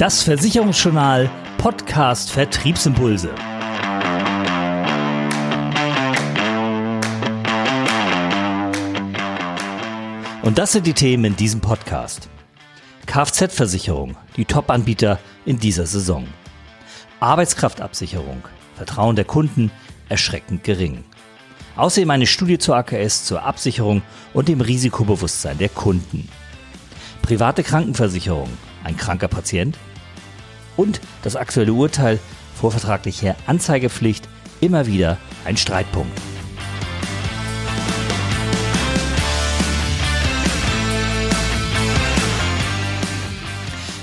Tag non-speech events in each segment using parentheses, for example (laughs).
Das Versicherungsjournal Podcast Vertriebsimpulse. Und das sind die Themen in diesem Podcast. Kfz-Versicherung, die Top-Anbieter in dieser Saison. Arbeitskraftabsicherung, Vertrauen der Kunden erschreckend gering. Außerdem eine Studie zur AKS zur Absicherung und dem Risikobewusstsein der Kunden. Private Krankenversicherung, ein kranker Patient. Und das aktuelle Urteil, vorvertragliche Anzeigepflicht, immer wieder ein Streitpunkt.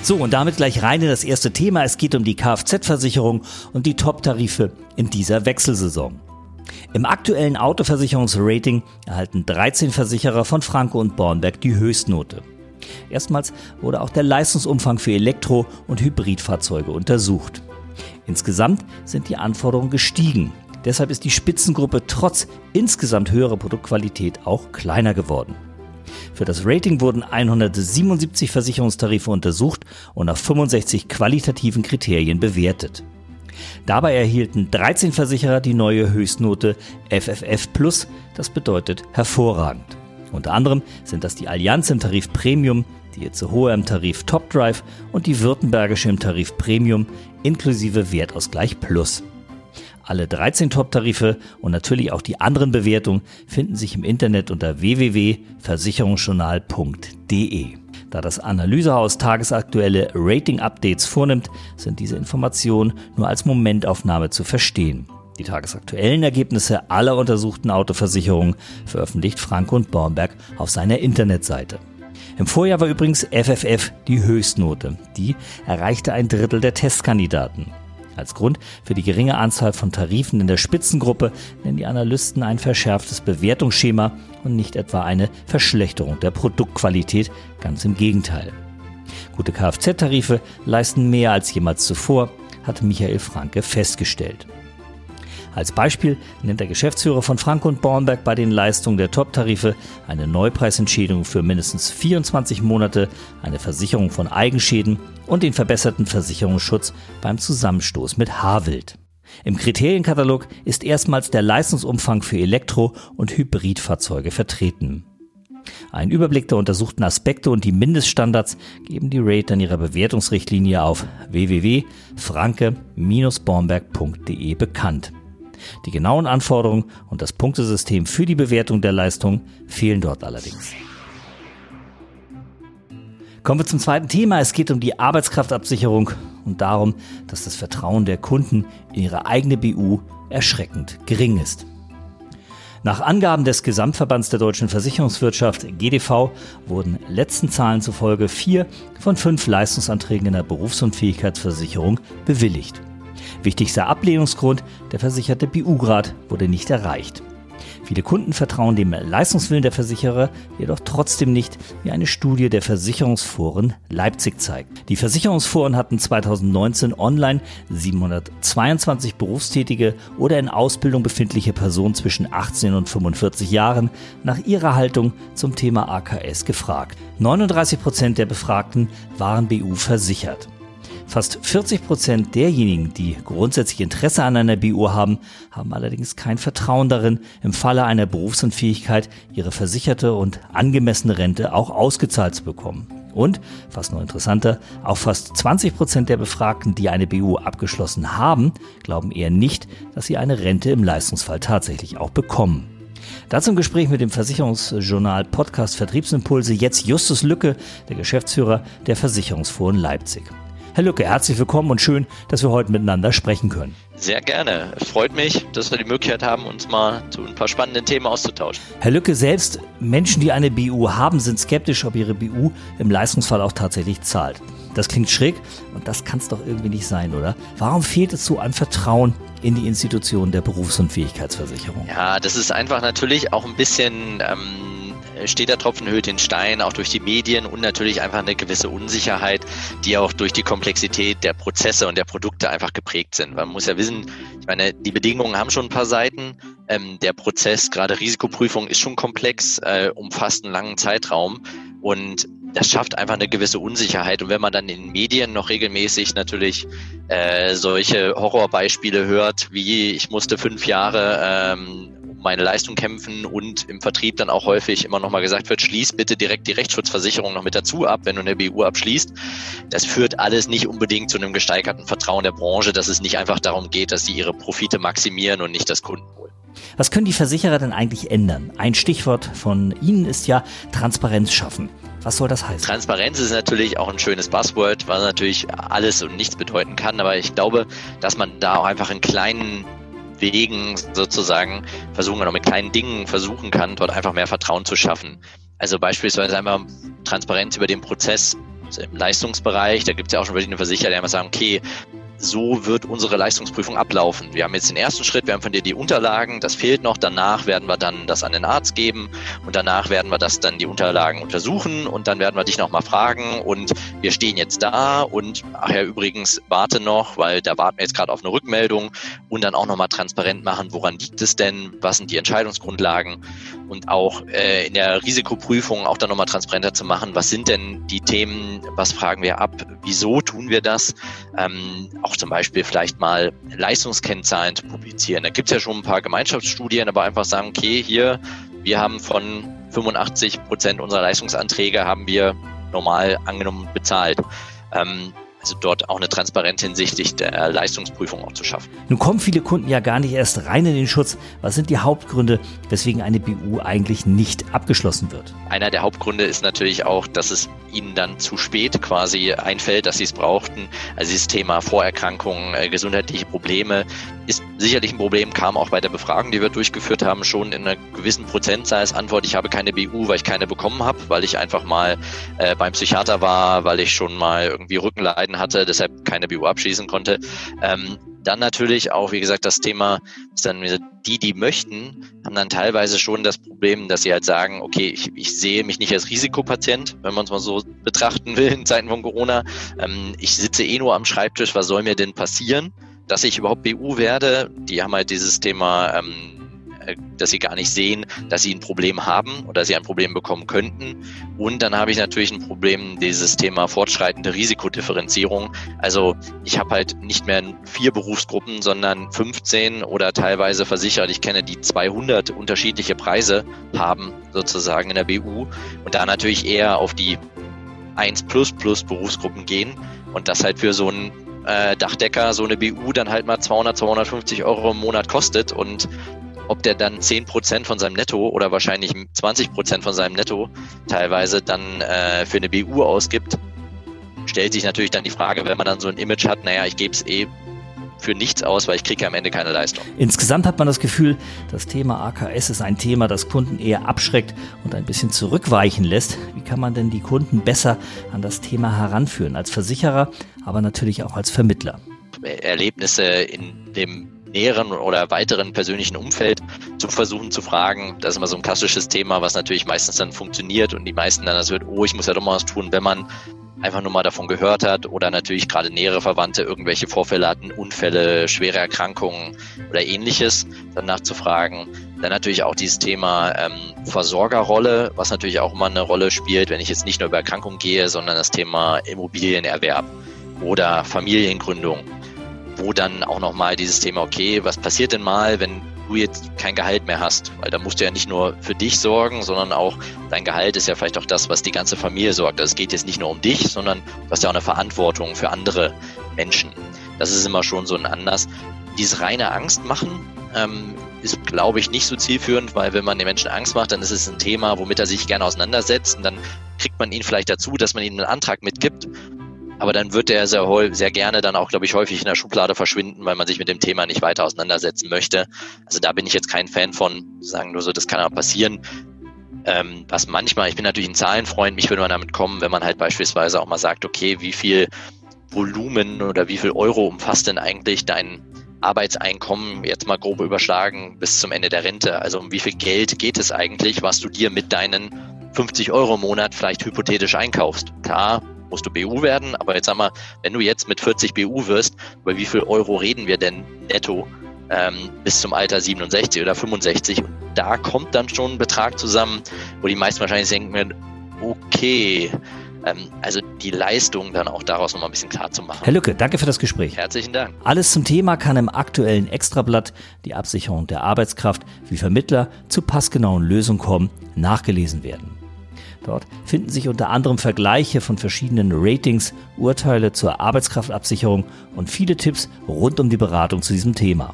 So, und damit gleich rein in das erste Thema. Es geht um die Kfz-Versicherung und die Top-Tarife in dieser Wechselsaison. Im aktuellen Autoversicherungsrating erhalten 13 Versicherer von Franco und Bornberg die Höchstnote. Erstmals wurde auch der Leistungsumfang für Elektro- und Hybridfahrzeuge untersucht. Insgesamt sind die Anforderungen gestiegen. Deshalb ist die Spitzengruppe trotz insgesamt höherer Produktqualität auch kleiner geworden. Für das Rating wurden 177 Versicherungstarife untersucht und nach 65 qualitativen Kriterien bewertet. Dabei erhielten 13 Versicherer die neue Höchstnote FFF das bedeutet hervorragend. Unter anderem sind das die Allianz im Tarif Premium, die Itzehoe im Tarif Top Drive und die Württembergische im Tarif Premium inklusive Wertausgleich Plus. Alle 13 Top-Tarife und natürlich auch die anderen Bewertungen finden sich im Internet unter www.versicherungsjournal.de. Da das Analysehaus tagesaktuelle Rating-Updates vornimmt, sind diese Informationen nur als Momentaufnahme zu verstehen. Die tagesaktuellen Ergebnisse aller untersuchten Autoversicherungen veröffentlicht Frank und Bornberg auf seiner Internetseite. Im Vorjahr war übrigens FFF die Höchstnote. Die erreichte ein Drittel der Testkandidaten. Als Grund für die geringe Anzahl von Tarifen in der Spitzengruppe nennen die Analysten ein verschärftes Bewertungsschema und nicht etwa eine Verschlechterung der Produktqualität, ganz im Gegenteil. Gute Kfz-Tarife leisten mehr als jemals zuvor, hat Michael Franke festgestellt. Als Beispiel nennt der Geschäftsführer von Frank und Bornberg bei den Leistungen der Top-Tarife eine Neupreisentschädigung für mindestens 24 Monate, eine Versicherung von Eigenschäden und den verbesserten Versicherungsschutz beim Zusammenstoß mit Haarwild. Im Kriterienkatalog ist erstmals der Leistungsumfang für Elektro- und Hybridfahrzeuge vertreten. Ein Überblick der untersuchten Aspekte und die Mindeststandards geben die Rate in ihrer Bewertungsrichtlinie auf www.franke-bornberg.de bekannt. Die genauen Anforderungen und das Punktesystem für die Bewertung der Leistung fehlen dort allerdings. Kommen wir zum zweiten Thema. Es geht um die Arbeitskraftabsicherung und darum, dass das Vertrauen der Kunden in ihre eigene BU erschreckend gering ist. Nach Angaben des Gesamtverbands der deutschen Versicherungswirtschaft GDV wurden letzten Zahlen zufolge vier von fünf Leistungsanträgen in der Berufsunfähigkeitsversicherung bewilligt. Wichtigster Ablehnungsgrund, der versicherte BU-Grad wurde nicht erreicht. Viele Kunden vertrauen dem Leistungswillen der Versicherer jedoch trotzdem nicht, wie eine Studie der Versicherungsforen Leipzig zeigt. Die Versicherungsforen hatten 2019 online 722 berufstätige oder in Ausbildung befindliche Personen zwischen 18 und 45 Jahren nach ihrer Haltung zum Thema AKS gefragt. 39 Prozent der Befragten waren BU versichert. Fast 40 Prozent derjenigen, die grundsätzlich Interesse an einer BU haben, haben allerdings kein Vertrauen darin, im Falle einer Berufsunfähigkeit ihre versicherte und angemessene Rente auch ausgezahlt zu bekommen. Und, fast noch interessanter, auch fast 20 Prozent der Befragten, die eine BU abgeschlossen haben, glauben eher nicht, dass sie eine Rente im Leistungsfall tatsächlich auch bekommen. Dazu im Gespräch mit dem Versicherungsjournal Podcast Vertriebsimpulse jetzt Justus Lücke, der Geschäftsführer der Versicherungsforen Leipzig. Herr Lücke, herzlich willkommen und schön, dass wir heute miteinander sprechen können. Sehr gerne. Freut mich, dass wir die Möglichkeit haben, uns mal zu ein paar spannenden Themen auszutauschen. Herr Lücke, selbst Menschen, die eine BU haben, sind skeptisch, ob ihre BU im Leistungsfall auch tatsächlich zahlt. Das klingt schräg und das kann es doch irgendwie nicht sein, oder? Warum fehlt es so an Vertrauen in die Institutionen der Berufs- und Fähigkeitsversicherung? Ja, das ist einfach natürlich auch ein bisschen ähm, steht der Tropfen höhlt den Stein, auch durch die Medien und natürlich einfach eine gewisse Unsicherheit, die auch durch die Komplexität der Prozesse und der Produkte einfach geprägt sind. Man muss ja wissen, ich meine, die Bedingungen haben schon ein paar Seiten. Ähm, der Prozess, gerade Risikoprüfung, ist schon komplex, äh, umfasst einen langen Zeitraum. Und das schafft einfach eine gewisse Unsicherheit. Und wenn man dann in den Medien noch regelmäßig natürlich äh, solche Horrorbeispiele hört, wie ich musste fünf Jahre ähm, meine Leistung kämpfen und im Vertrieb dann auch häufig immer noch mal gesagt wird, schließ bitte direkt die Rechtsschutzversicherung noch mit dazu ab, wenn du eine BU abschließt. Das führt alles nicht unbedingt zu einem gesteigerten Vertrauen der Branche, dass es nicht einfach darum geht, dass sie ihre Profite maximieren und nicht das Kundenwohl. Was können die Versicherer denn eigentlich ändern? Ein Stichwort von Ihnen ist ja Transparenz schaffen. Was soll das heißen? Transparenz ist natürlich auch ein schönes Buzzword, was natürlich alles und nichts bedeuten kann, aber ich glaube, dass man da auch einfach in kleinen Wegen sozusagen versuchen kann, mit kleinen Dingen versuchen kann, dort einfach mehr Vertrauen zu schaffen. Also beispielsweise einmal Transparenz über den Prozess im Leistungsbereich. Da gibt es ja auch schon verschiedene Versicherer, die immer sagen, okay, so wird unsere Leistungsprüfung ablaufen. Wir haben jetzt den ersten Schritt, wir haben von dir die Unterlagen, das fehlt noch, danach werden wir dann das an den Arzt geben und danach werden wir das dann die Unterlagen untersuchen und dann werden wir dich nochmal fragen und wir stehen jetzt da und ach ja, übrigens warte noch, weil da warten wir jetzt gerade auf eine Rückmeldung und dann auch nochmal transparent machen, woran liegt es denn, was sind die Entscheidungsgrundlagen und auch äh, in der Risikoprüfung auch dann nochmal transparenter zu machen, was sind denn die Themen, was fragen wir ab, wieso tun wir das, ähm, auch zum Beispiel vielleicht mal Leistungskennzahlen zu publizieren. Da gibt es ja schon ein paar Gemeinschaftsstudien, aber einfach sagen, okay, hier, wir haben von 85 Prozent unserer Leistungsanträge haben wir normal angenommen bezahlt. Ähm, also dort auch eine Transparenz hinsichtlich der Leistungsprüfung auch zu schaffen. Nun kommen viele Kunden ja gar nicht erst rein in den Schutz. Was sind die Hauptgründe, weswegen eine BU eigentlich nicht abgeschlossen wird? Einer der Hauptgründe ist natürlich auch, dass es ihnen dann zu spät quasi einfällt, dass sie es brauchten. Also dieses Thema Vorerkrankungen, äh, gesundheitliche Probleme ist sicherlich ein Problem, kam auch bei der Befragung, die wir durchgeführt haben, schon in einer gewissen Prozentzahl als Antwort, ich habe keine BU, weil ich keine bekommen habe, weil ich einfach mal äh, beim Psychiater war, weil ich schon mal irgendwie Rückenleiden hatte, deshalb keine BU abschließen konnte. Ähm, dann natürlich auch, wie gesagt, das Thema, dann die, die möchten, haben dann teilweise schon das Problem, dass sie halt sagen, okay, ich, ich sehe mich nicht als Risikopatient, wenn man es mal so betrachten will in Zeiten von Corona. Ähm, ich sitze eh nur am Schreibtisch, was soll mir denn passieren? Dass ich überhaupt BU werde, die haben halt dieses Thema ähm, äh, dass sie gar nicht sehen, dass sie ein Problem haben oder sie ein Problem bekommen könnten. Und dann habe ich natürlich ein Problem, dieses Thema fortschreitende Risikodifferenzierung. Also ich habe halt nicht mehr vier Berufsgruppen, sondern 15 oder teilweise versichert. Ich kenne die 200 unterschiedliche Preise haben sozusagen in der BU und da natürlich eher auf die 1 plus plus Berufsgruppen gehen und das halt für so einen äh, Dachdecker so eine BU dann halt mal 200, 250 Euro im Monat kostet und ob der dann 10% von seinem Netto oder wahrscheinlich 20% von seinem Netto teilweise dann äh, für eine BU ausgibt, stellt sich natürlich dann die Frage, wenn man dann so ein Image hat, naja, ich gebe es eh für nichts aus, weil ich kriege ja am Ende keine Leistung. Insgesamt hat man das Gefühl, das Thema AKS ist ein Thema, das Kunden eher abschreckt und ein bisschen zurückweichen lässt. Wie kann man denn die Kunden besser an das Thema heranführen? Als Versicherer, aber natürlich auch als Vermittler. Erlebnisse in dem näheren oder weiteren persönlichen Umfeld zu versuchen zu fragen. Das ist immer so ein klassisches Thema, was natürlich meistens dann funktioniert und die meisten dann das wird, oh, ich muss ja doch mal was tun, wenn man einfach nur mal davon gehört hat oder natürlich gerade nähere Verwandte irgendwelche Vorfälle hatten, Unfälle, schwere Erkrankungen oder ähnliches, dann nachzufragen. Dann natürlich auch dieses Thema ähm, Versorgerrolle, was natürlich auch immer eine Rolle spielt, wenn ich jetzt nicht nur über Erkrankungen gehe, sondern das Thema Immobilienerwerb oder Familiengründung wo dann auch nochmal dieses Thema, okay, was passiert denn mal, wenn du jetzt kein Gehalt mehr hast? Weil da musst du ja nicht nur für dich sorgen, sondern auch dein Gehalt ist ja vielleicht auch das, was die ganze Familie sorgt. Also es geht jetzt nicht nur um dich, sondern du hast ja auch eine Verantwortung für andere Menschen. Das ist immer schon so ein Anlass. Dieses reine Angst machen ähm, ist, glaube ich, nicht so zielführend, weil wenn man den Menschen Angst macht, dann ist es ein Thema, womit er sich gerne auseinandersetzt und dann kriegt man ihn vielleicht dazu, dass man ihm einen Antrag mitgibt aber dann wird er sehr, sehr gerne dann auch, glaube ich, häufig in der Schublade verschwinden, weil man sich mit dem Thema nicht weiter auseinandersetzen möchte. Also da bin ich jetzt kein Fan von, sagen nur so, das kann ja passieren. Ähm, was manchmal, ich bin natürlich ein Zahlenfreund, mich würde man damit kommen, wenn man halt beispielsweise auch mal sagt, okay, wie viel Volumen oder wie viel Euro umfasst denn eigentlich dein Arbeitseinkommen jetzt mal grob überschlagen bis zum Ende der Rente? Also um wie viel Geld geht es eigentlich, was du dir mit deinen 50 Euro im Monat vielleicht hypothetisch einkaufst? Klar, musst du BU werden. Aber jetzt sag mal, wenn du jetzt mit 40 BU wirst, über wie viel Euro reden wir denn netto ähm, bis zum Alter 67 oder 65? Und da kommt dann schon ein Betrag zusammen, wo die meisten wahrscheinlich denken, okay, ähm, also die Leistung dann auch daraus nochmal ein bisschen klar zu machen. Herr Lücke, danke für das Gespräch. Herzlichen Dank. Alles zum Thema kann im aktuellen Extrablatt die Absicherung der Arbeitskraft wie Vermittler zu passgenauen Lösungen kommen, nachgelesen werden. Dort finden sich unter anderem Vergleiche von verschiedenen Ratings, Urteile zur Arbeitskraftabsicherung und viele Tipps rund um die Beratung zu diesem Thema.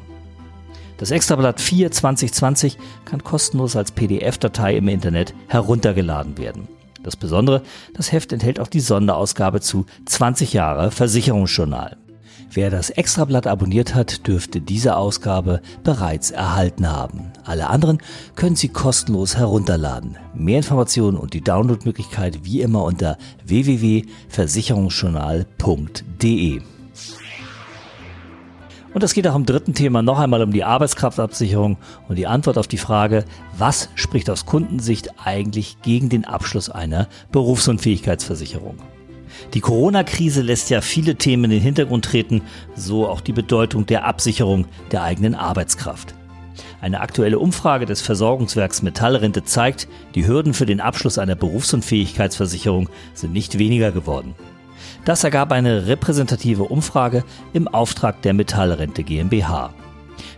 Das Extrablatt 4 2020 kann kostenlos als PDF-Datei im Internet heruntergeladen werden. Das Besondere, das Heft enthält auch die Sonderausgabe zu 20 Jahre Versicherungsjournal. Wer das Extrablatt abonniert hat, dürfte diese Ausgabe bereits erhalten haben. Alle anderen können Sie kostenlos herunterladen. Mehr Informationen und die Downloadmöglichkeit wie immer unter www.versicherungsjournal.de. Und es geht auch im dritten Thema noch einmal um die Arbeitskraftabsicherung und die Antwort auf die Frage, was spricht aus Kundensicht eigentlich gegen den Abschluss einer Berufsunfähigkeitsversicherung? Die Corona-Krise lässt ja viele Themen in den Hintergrund treten, so auch die Bedeutung der Absicherung der eigenen Arbeitskraft. Eine aktuelle Umfrage des Versorgungswerks Metallrente zeigt, die Hürden für den Abschluss einer Berufsunfähigkeitsversicherung sind nicht weniger geworden. Das ergab eine repräsentative Umfrage im Auftrag der Metallrente GmbH.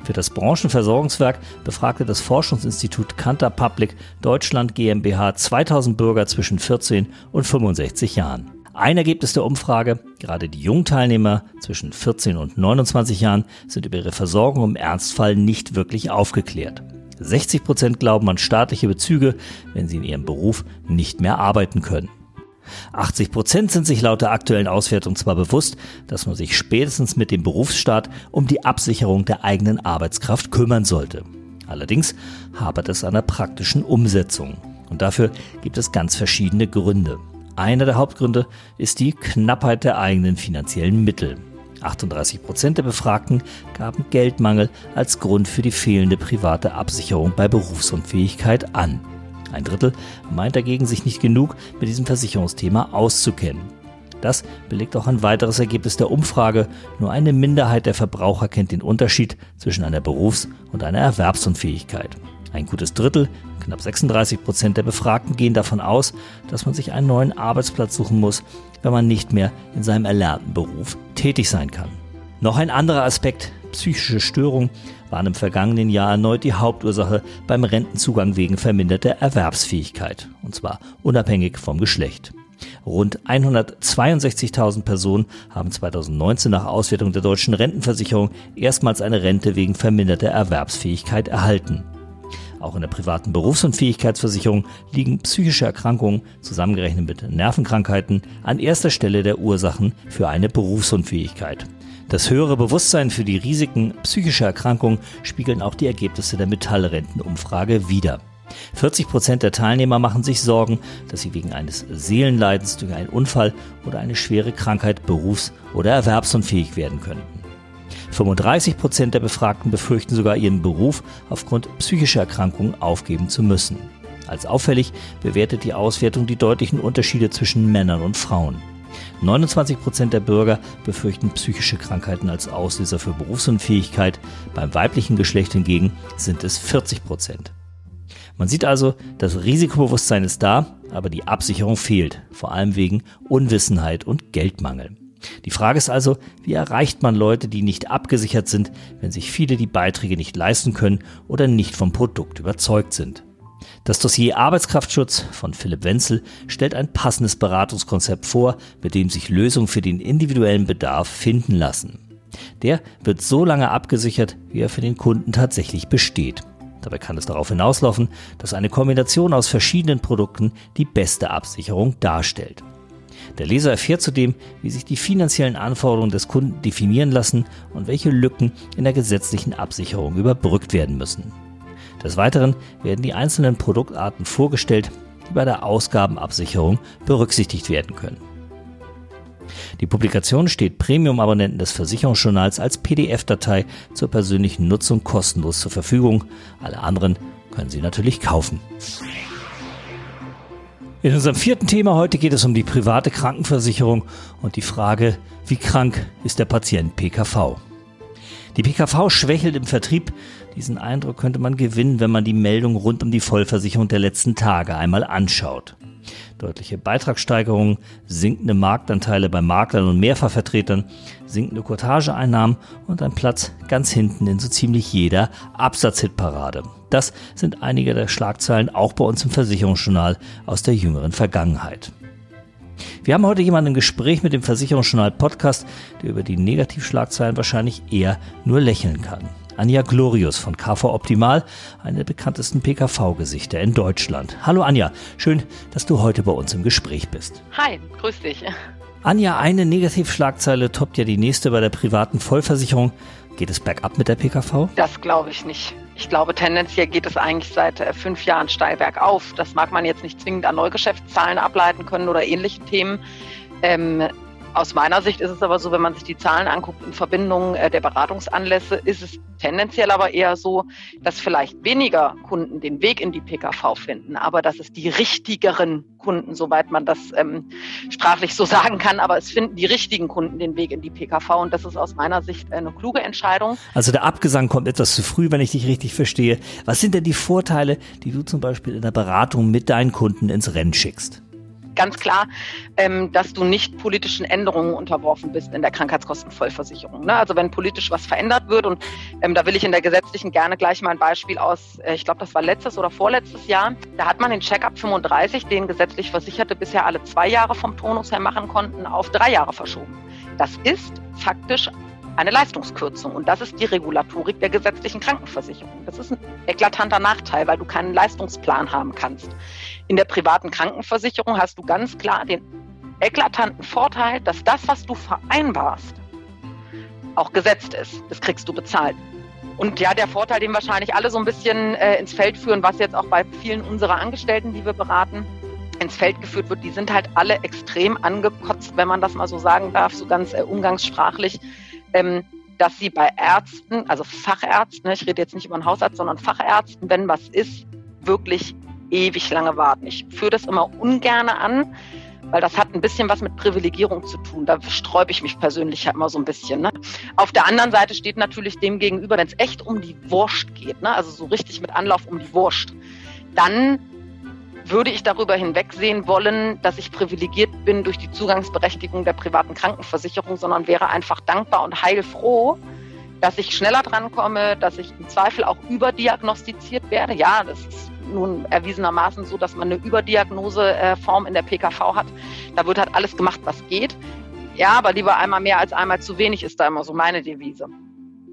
Für das Branchenversorgungswerk befragte das Forschungsinstitut Kantar Public Deutschland GmbH 2000 Bürger zwischen 14 und 65 Jahren. Ein Ergebnis der Umfrage, gerade die jungen Teilnehmer zwischen 14 und 29 Jahren sind über ihre Versorgung im Ernstfall nicht wirklich aufgeklärt. 60 Prozent glauben an staatliche Bezüge, wenn sie in ihrem Beruf nicht mehr arbeiten können. 80 Prozent sind sich laut der aktuellen Auswertung zwar bewusst, dass man sich spätestens mit dem Berufsstaat um die Absicherung der eigenen Arbeitskraft kümmern sollte. Allerdings hapert es an der praktischen Umsetzung. Und dafür gibt es ganz verschiedene Gründe. Einer der Hauptgründe ist die Knappheit der eigenen finanziellen Mittel. 38 Prozent der Befragten gaben Geldmangel als Grund für die fehlende private Absicherung bei Berufsunfähigkeit an. Ein Drittel meint dagegen, sich nicht genug mit diesem Versicherungsthema auszukennen. Das belegt auch ein weiteres Ergebnis der Umfrage. Nur eine Minderheit der Verbraucher kennt den Unterschied zwischen einer Berufs- und einer Erwerbsunfähigkeit. Ein gutes Drittel, knapp 36 Prozent der Befragten gehen davon aus, dass man sich einen neuen Arbeitsplatz suchen muss, wenn man nicht mehr in seinem erlernten Beruf tätig sein kann. Noch ein anderer Aspekt, psychische Störungen, waren im vergangenen Jahr erneut die Hauptursache beim Rentenzugang wegen verminderter Erwerbsfähigkeit, und zwar unabhängig vom Geschlecht. Rund 162.000 Personen haben 2019 nach Auswertung der deutschen Rentenversicherung erstmals eine Rente wegen verminderter Erwerbsfähigkeit erhalten. Auch in der privaten Berufsunfähigkeitsversicherung liegen psychische Erkrankungen, zusammengerechnet mit Nervenkrankheiten, an erster Stelle der Ursachen für eine Berufsunfähigkeit. Das höhere Bewusstsein für die Risiken psychischer Erkrankungen spiegeln auch die Ergebnisse der Metallrentenumfrage wider. 40 Prozent der Teilnehmer machen sich Sorgen, dass sie wegen eines Seelenleidens durch einen Unfall oder eine schwere Krankheit berufs- oder erwerbsunfähig werden könnten. 35 Prozent der Befragten befürchten sogar ihren Beruf aufgrund psychischer Erkrankungen aufgeben zu müssen. Als auffällig bewertet die Auswertung die deutlichen Unterschiede zwischen Männern und Frauen. 29 Prozent der Bürger befürchten psychische Krankheiten als Auslöser für Berufsunfähigkeit. Beim weiblichen Geschlecht hingegen sind es 40 Prozent. Man sieht also, das Risikobewusstsein ist da, aber die Absicherung fehlt, vor allem wegen Unwissenheit und Geldmangel. Die Frage ist also, wie erreicht man Leute, die nicht abgesichert sind, wenn sich viele die Beiträge nicht leisten können oder nicht vom Produkt überzeugt sind? Das Dossier Arbeitskraftschutz von Philipp Wenzel stellt ein passendes Beratungskonzept vor, mit dem sich Lösungen für den individuellen Bedarf finden lassen. Der wird so lange abgesichert, wie er für den Kunden tatsächlich besteht. Dabei kann es darauf hinauslaufen, dass eine Kombination aus verschiedenen Produkten die beste Absicherung darstellt. Der Leser erfährt zudem, wie sich die finanziellen Anforderungen des Kunden definieren lassen und welche Lücken in der gesetzlichen Absicherung überbrückt werden müssen. Des Weiteren werden die einzelnen Produktarten vorgestellt, die bei der Ausgabenabsicherung berücksichtigt werden können. Die Publikation steht Premium-Abonnenten des Versicherungsjournals als PDF-Datei zur persönlichen Nutzung kostenlos zur Verfügung. Alle anderen können Sie natürlich kaufen. In unserem vierten Thema heute geht es um die private Krankenversicherung und die Frage, wie krank ist der Patient PKV? Die PKV schwächelt im Vertrieb. Diesen Eindruck könnte man gewinnen, wenn man die Meldung rund um die Vollversicherung der letzten Tage einmal anschaut. Deutliche Beitragssteigerungen, sinkende Marktanteile bei Maklern und Mehrfachvertretern, sinkende Courtageeinnahmen und ein Platz ganz hinten in so ziemlich jeder Absatzhitparade. Das sind einige der Schlagzeilen auch bei uns im Versicherungsjournal aus der jüngeren Vergangenheit. Wir haben heute jemanden im Gespräch mit dem Versicherungsjournal Podcast, der über die Negativschlagzeilen wahrscheinlich eher nur lächeln kann. Anja Glorius von KV Optimal, eine der bekanntesten PKV-Gesichter in Deutschland. Hallo Anja, schön, dass du heute bei uns im Gespräch bist. Hi, grüß dich. Anja, eine Negativschlagzeile toppt ja die nächste bei der privaten Vollversicherung. Geht es bergab mit der PKV? Das glaube ich nicht. Ich glaube, tendenziell geht es eigentlich seit äh, fünf Jahren steil bergauf. Das mag man jetzt nicht zwingend an Neugeschäftszahlen ableiten können oder ähnliche Themen. Ähm, aus meiner Sicht ist es aber so, wenn man sich die Zahlen anguckt in Verbindung äh, der Beratungsanlässe, ist es tendenziell aber eher so, dass vielleicht weniger Kunden den Weg in die PKV finden, aber dass es die richtigeren Kunden, soweit man das ähm, sprachlich so (laughs) sagen kann, aber es finden die richtigen Kunden den Weg in die PKV und das ist aus meiner Sicht eine kluge Entscheidung. Also der Abgesang kommt etwas zu früh, wenn ich dich richtig verstehe. Was sind denn die Vorteile, die du zum Beispiel in der Beratung mit deinen Kunden ins Rennen schickst? Ganz klar, ähm, dass du nicht politischen Änderungen unterworfen bist in der Krankheitskostenvollversicherung. Ne? Also wenn politisch was verändert wird und ähm, da will ich in der gesetzlichen gerne gleich mal ein Beispiel aus, äh, ich glaube, das war letztes oder vorletztes Jahr. Da hat man den Check-up 35, den gesetzlich Versicherte bisher alle zwei Jahre vom Tonus her machen konnten, auf drei Jahre verschoben. Das ist faktisch eine Leistungskürzung. Und das ist die Regulatorik der gesetzlichen Krankenversicherung. Das ist ein eklatanter Nachteil, weil du keinen Leistungsplan haben kannst. In der privaten Krankenversicherung hast du ganz klar den eklatanten Vorteil, dass das, was du vereinbarst, auch gesetzt ist. Das kriegst du bezahlt. Und ja, der Vorteil, den wahrscheinlich alle so ein bisschen äh, ins Feld führen, was jetzt auch bei vielen unserer Angestellten, die wir beraten, ins Feld geführt wird, die sind halt alle extrem angekotzt, wenn man das mal so sagen darf, so ganz äh, umgangssprachlich, ähm, dass sie bei Ärzten, also Fachärzten, ich rede jetzt nicht über einen Hausarzt, sondern Fachärzten, wenn was ist, wirklich ewig lange warten. Ich führe das immer ungerne an, weil das hat ein bisschen was mit Privilegierung zu tun. Da sträube ich mich persönlich halt immer so ein bisschen. Ne? Auf der anderen Seite steht natürlich dem gegenüber, wenn es echt um die Wurst geht, ne? also so richtig mit Anlauf um die Wurst, dann würde ich darüber hinwegsehen wollen, dass ich privilegiert bin durch die Zugangsberechtigung der privaten Krankenversicherung, sondern wäre einfach dankbar und heilfroh, dass ich schneller drankomme, dass ich im Zweifel auch überdiagnostiziert werde. Ja, das ist nun erwiesenermaßen so, dass man eine Überdiagnoseform in der PKV hat. Da wird halt alles gemacht, was geht. Ja, aber lieber einmal mehr als einmal zu wenig ist da immer so meine Devise.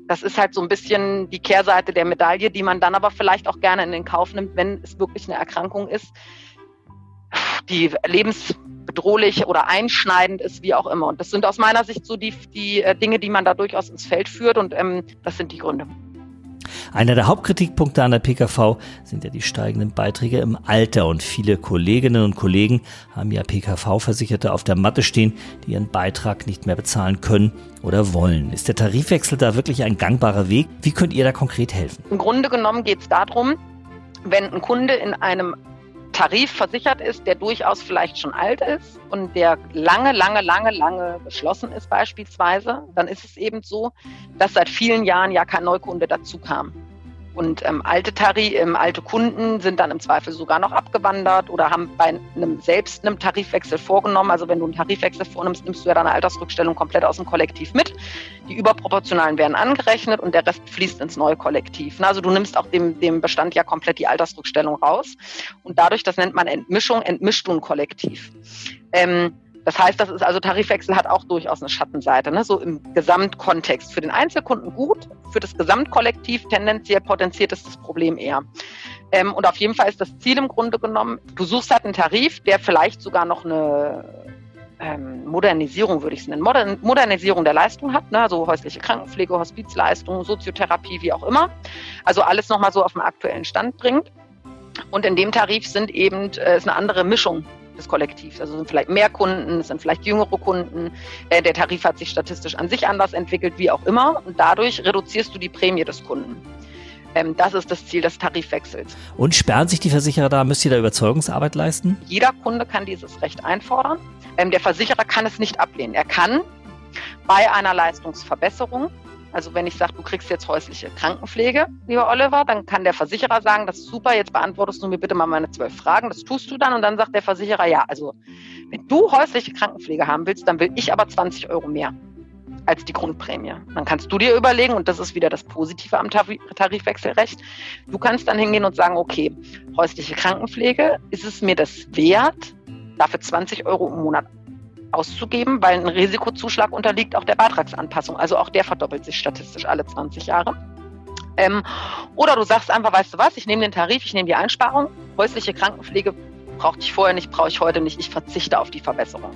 Das ist halt so ein bisschen die Kehrseite der Medaille, die man dann aber vielleicht auch gerne in den Kauf nimmt, wenn es wirklich eine Erkrankung ist, die lebensbedrohlich oder einschneidend ist, wie auch immer. Und das sind aus meiner Sicht so die, die äh, Dinge, die man da durchaus ins Feld führt und ähm, das sind die Gründe. Einer der Hauptkritikpunkte an der PKV sind ja die steigenden Beiträge im Alter und viele Kolleginnen und Kollegen haben ja PKV-Versicherte auf der Matte stehen, die ihren Beitrag nicht mehr bezahlen können oder wollen. Ist der Tarifwechsel da wirklich ein gangbarer Weg? Wie könnt ihr da konkret helfen? Im Grunde genommen geht es darum, wenn ein Kunde in einem Tarif versichert ist, der durchaus vielleicht schon alt ist und der lange, lange, lange, lange geschlossen ist beispielsweise, dann ist es eben so, dass seit vielen Jahren ja kein Neukunde dazu kam. Und ähm, alte Tarif, ähm, alte Kunden sind dann im Zweifel sogar noch abgewandert oder haben bei einem selbst einem Tarifwechsel vorgenommen. Also wenn du einen Tarifwechsel vornimmst, nimmst du ja deine Altersrückstellung komplett aus dem Kollektiv mit. Die überproportionalen werden angerechnet und der Rest fließt ins neue Kollektiv. Also du nimmst auch dem, dem Bestand ja komplett die Altersrückstellung raus. Und dadurch, das nennt man Entmischung, entmischst du ein Kollektiv. Ähm, das heißt, das ist also Tarifwechsel hat auch durchaus eine Schattenseite. Ne? So im Gesamtkontext. Für den Einzelkunden gut, für das Gesamtkollektiv tendenziell potenziert es das Problem eher. Ähm, und auf jeden Fall ist das Ziel im Grunde genommen, du suchst halt einen Tarif, der vielleicht sogar noch eine ähm, Modernisierung, würde ich es nennen, Modern Modernisierung der Leistung hat, ne? also häusliche Krankenpflege, Hospizleistung, Soziotherapie, wie auch immer. Also alles nochmal so auf den aktuellen Stand bringt. Und in dem Tarif sind eben, äh, ist eine andere Mischung des Kollektivs. Also sind vielleicht mehr Kunden, es sind vielleicht jüngere Kunden. Äh, der Tarif hat sich statistisch an sich anders entwickelt, wie auch immer. Und dadurch reduzierst du die Prämie des Kunden. Ähm, das ist das Ziel des Tarifwechsels. Und sperren sich die Versicherer da? Müsst ihr da Überzeugungsarbeit leisten? Jeder Kunde kann dieses Recht einfordern. Ähm, der Versicherer kann es nicht ablehnen. Er kann bei einer Leistungsverbesserung Also wenn ich sage, du kriegst jetzt häusliche Krankenpflege, lieber Oliver, dann kann der Versicherer sagen, das ist super, jetzt beantwortest du mir bitte mal meine zwölf Fragen. Das tust du dann und dann sagt der Versicherer, ja, also wenn du häusliche Krankenpflege haben willst, dann will ich aber 20 Euro mehr als die Grundprämie. Dann kannst du dir überlegen, und das ist wieder das Positive am Tarifwechselrecht, du kannst dann hingehen und sagen, okay, häusliche Krankenpflege, ist es mir das wert, dafür 20 Euro im Monat auszugeben, weil ein Risikozuschlag unterliegt auch der Beitragsanpassung. Also auch der verdoppelt sich statistisch alle 20 Jahre. Ähm, oder du sagst einfach, weißt du was, ich nehme den Tarif, ich nehme die Einsparung, häusliche Krankenpflege brauchte ich vorher nicht, brauche ich heute nicht, ich verzichte auf die Verbesserung.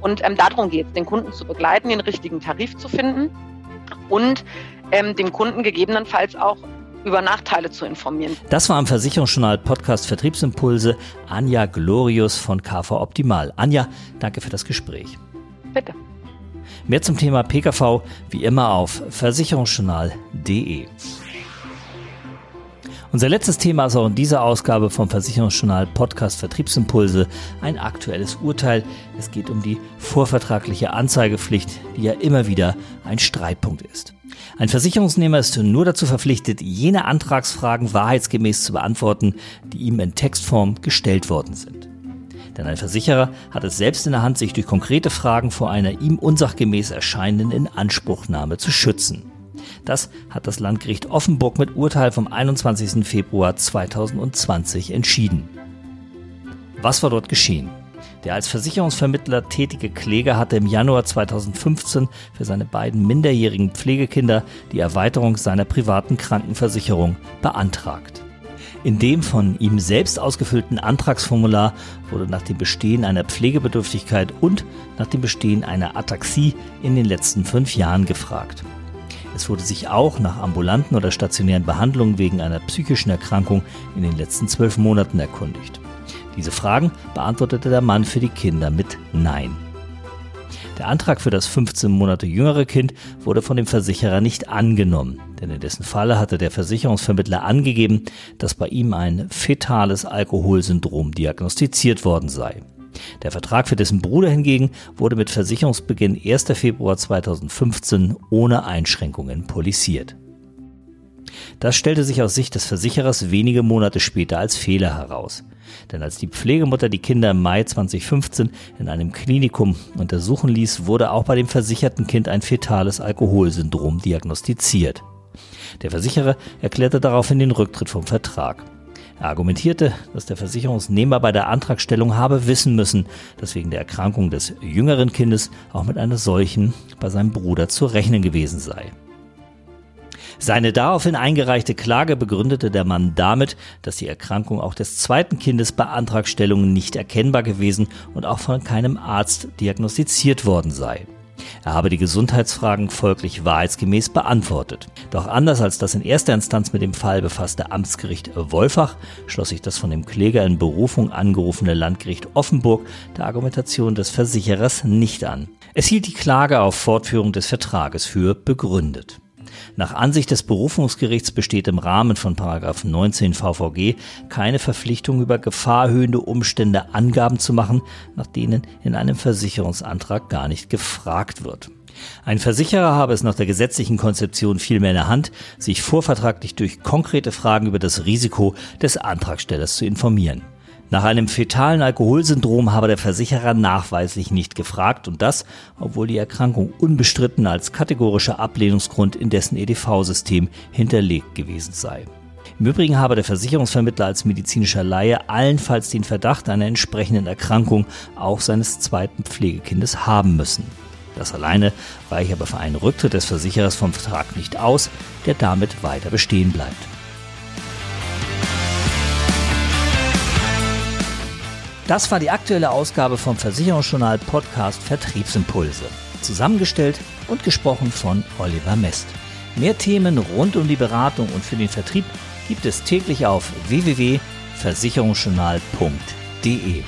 Und ähm, darum geht es, den Kunden zu begleiten, den richtigen Tarif zu finden und ähm, dem Kunden gegebenenfalls auch über Nachteile zu informieren. Das war am Versicherungsjournal Podcast Vertriebsimpulse Anja Glorius von KV Optimal. Anja, danke für das Gespräch. Bitte. Mehr zum Thema PKV wie immer auf versicherungsjournal.de. Unser letztes Thema ist auch in dieser Ausgabe vom Versicherungsjournal Podcast Vertriebsimpulse ein aktuelles Urteil. Es geht um die vorvertragliche Anzeigepflicht, die ja immer wieder ein Streitpunkt ist. Ein Versicherungsnehmer ist nur dazu verpflichtet, jene Antragsfragen wahrheitsgemäß zu beantworten, die ihm in Textform gestellt worden sind. Denn ein Versicherer hat es selbst in der Hand, sich durch konkrete Fragen vor einer ihm unsachgemäß erscheinenden Inanspruchnahme zu schützen. Das hat das Landgericht Offenburg mit Urteil vom 21. Februar 2020 entschieden. Was war dort geschehen? Der als Versicherungsvermittler tätige Kläger hatte im Januar 2015 für seine beiden minderjährigen Pflegekinder die Erweiterung seiner privaten Krankenversicherung beantragt. In dem von ihm selbst ausgefüllten Antragsformular wurde nach dem Bestehen einer Pflegebedürftigkeit und nach dem Bestehen einer Ataxie in den letzten fünf Jahren gefragt. Es wurde sich auch nach ambulanten oder stationären Behandlungen wegen einer psychischen Erkrankung in den letzten zwölf Monaten erkundigt. Diese Fragen beantwortete der Mann für die Kinder mit Nein. Der Antrag für das 15 Monate jüngere Kind wurde von dem Versicherer nicht angenommen, denn in dessen Falle hatte der Versicherungsvermittler angegeben, dass bei ihm ein fetales Alkoholsyndrom diagnostiziert worden sei. Der Vertrag für dessen Bruder hingegen wurde mit Versicherungsbeginn 1. Februar 2015 ohne Einschränkungen polisiert. Das stellte sich aus Sicht des Versicherers wenige Monate später als Fehler heraus. Denn als die Pflegemutter die Kinder im Mai 2015 in einem Klinikum untersuchen ließ, wurde auch bei dem versicherten Kind ein fetales Alkoholsyndrom diagnostiziert. Der Versicherer erklärte daraufhin den Rücktritt vom Vertrag. Er argumentierte, dass der Versicherungsnehmer bei der Antragstellung habe wissen müssen, dass wegen der Erkrankung des jüngeren Kindes auch mit einer solchen bei seinem Bruder zu rechnen gewesen sei. Seine daraufhin eingereichte Klage begründete der Mann damit, dass die Erkrankung auch des zweiten Kindes bei Antragstellungen nicht erkennbar gewesen und auch von keinem Arzt diagnostiziert worden sei. Er habe die Gesundheitsfragen folglich wahrheitsgemäß beantwortet. Doch anders als das in erster Instanz mit dem Fall befasste Amtsgericht Wolfach, schloss sich das von dem Kläger in Berufung angerufene Landgericht Offenburg der Argumentation des Versicherers nicht an. Es hielt die Klage auf Fortführung des Vertrages für begründet. Nach Ansicht des Berufungsgerichts besteht im Rahmen von 19 VVG keine Verpflichtung über gefahrhöhende Umstände Angaben zu machen, nach denen in einem Versicherungsantrag gar nicht gefragt wird. Ein Versicherer habe es nach der gesetzlichen Konzeption vielmehr in der Hand, sich vorvertraglich durch konkrete Fragen über das Risiko des Antragstellers zu informieren. Nach einem fetalen Alkoholsyndrom habe der Versicherer nachweislich nicht gefragt und das, obwohl die Erkrankung unbestritten als kategorischer Ablehnungsgrund in dessen EDV-System hinterlegt gewesen sei. Im Übrigen habe der Versicherungsvermittler als medizinischer Laie allenfalls den Verdacht einer entsprechenden Erkrankung auch seines zweiten Pflegekindes haben müssen. Das alleine reiche aber für einen Rücktritt des Versicherers vom Vertrag nicht aus, der damit weiter bestehen bleibt. Das war die aktuelle Ausgabe vom Versicherungsjournal Podcast Vertriebsimpulse. Zusammengestellt und gesprochen von Oliver Mest. Mehr Themen rund um die Beratung und für den Vertrieb gibt es täglich auf www.versicherungsjournal.de.